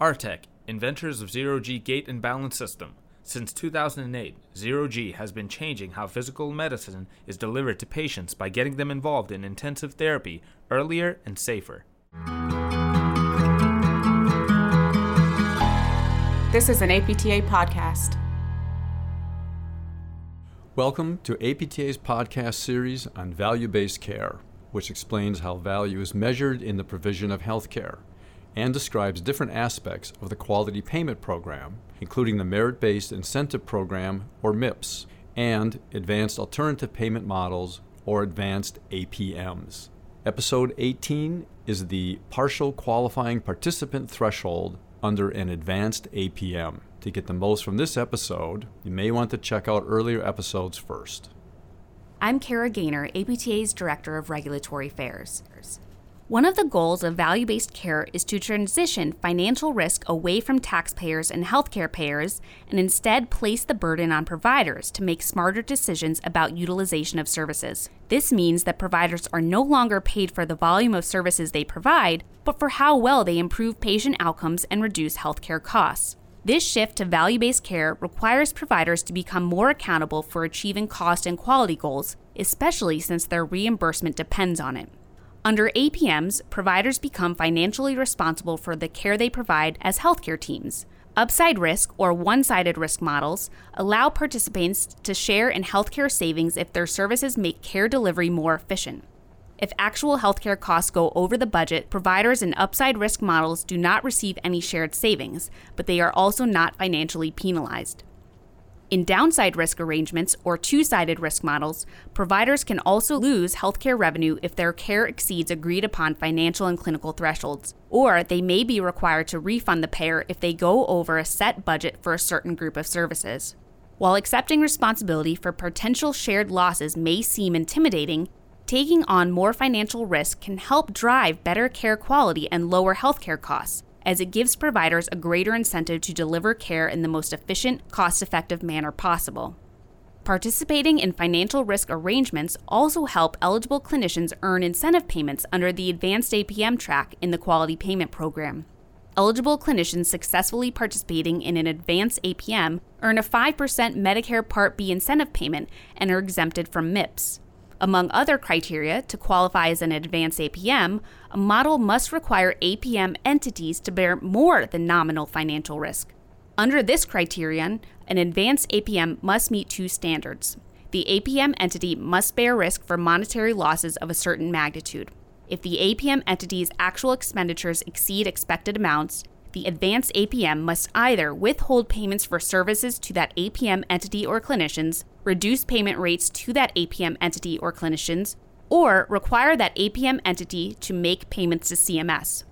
Aretech, inventors of Zero G Gait and Balance System. Since 2008, Zero G has been changing how physical medicine is delivered to patients by getting them involved in intensive therapy earlier and safer. This is an APTA podcast. Welcome to APTA's podcast series on value based care, which explains how value is measured in the provision of healthcare and describes different aspects of the Quality Payment Program, including the Merit Based Incentive Program, or MIPS, and Advanced Alternative Payment Models, or Advanced APMs. Episode 18 is the partial qualifying participant threshold under an advanced APM. To get the most from this episode, you may want to check out earlier episodes first. I'm Kara Gainer, APTA's Director of Regulatory Affairs. One of the goals of value based care is to transition financial risk away from taxpayers and healthcare payers and instead place the burden on providers to make smarter decisions about utilization of services. This means that providers are no longer paid for the volume of services they provide, but for how well they improve patient outcomes and reduce healthcare costs. This shift to value based care requires providers to become more accountable for achieving cost and quality goals, especially since their reimbursement depends on it. Under APMs, providers become financially responsible for the care they provide as healthcare teams. Upside risk or one sided risk models allow participants to share in healthcare savings if their services make care delivery more efficient. If actual healthcare costs go over the budget, providers in upside risk models do not receive any shared savings, but they are also not financially penalized. In downside risk arrangements or two sided risk models, providers can also lose healthcare revenue if their care exceeds agreed upon financial and clinical thresholds, or they may be required to refund the payer if they go over a set budget for a certain group of services. While accepting responsibility for potential shared losses may seem intimidating, taking on more financial risk can help drive better care quality and lower healthcare costs as it gives providers a greater incentive to deliver care in the most efficient, cost effective manner possible. Participating in financial risk arrangements also help eligible clinicians earn incentive payments under the Advanced APM track in the Quality Payment Program. Eligible clinicians successfully participating in an advanced APM earn a 5% Medicare Part B incentive payment and are exempted from MIPS. Among other criteria to qualify as an advanced APM, a model must require APM entities to bear more than nominal financial risk. Under this criterion, an advanced APM must meet two standards. The APM entity must bear risk for monetary losses of a certain magnitude. If the APM entity's actual expenditures exceed expected amounts, the advanced APM must either withhold payments for services to that APM entity or clinicians, reduce payment rates to that APM entity or clinicians, or require that APM entity to make payments to CMS.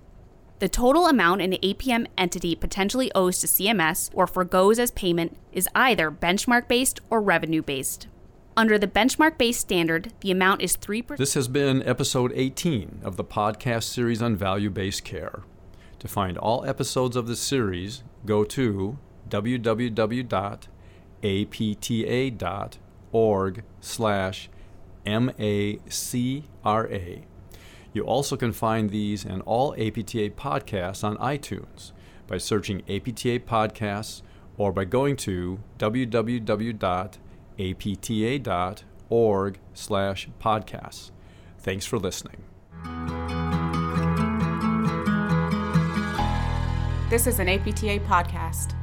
The total amount an APM entity potentially owes to CMS or forgoes as payment is either benchmark based or revenue based. Under the benchmark based standard, the amount is 3%. This has been episode 18 of the podcast series on value based care. To find all episodes of the series, go to www.apta.org slash M-A-C-R-A. You also can find these and all APTA podcasts on iTunes by searching APTA Podcasts or by going to www.apta.org slash podcasts. Thanks for listening. This is an APTA podcast.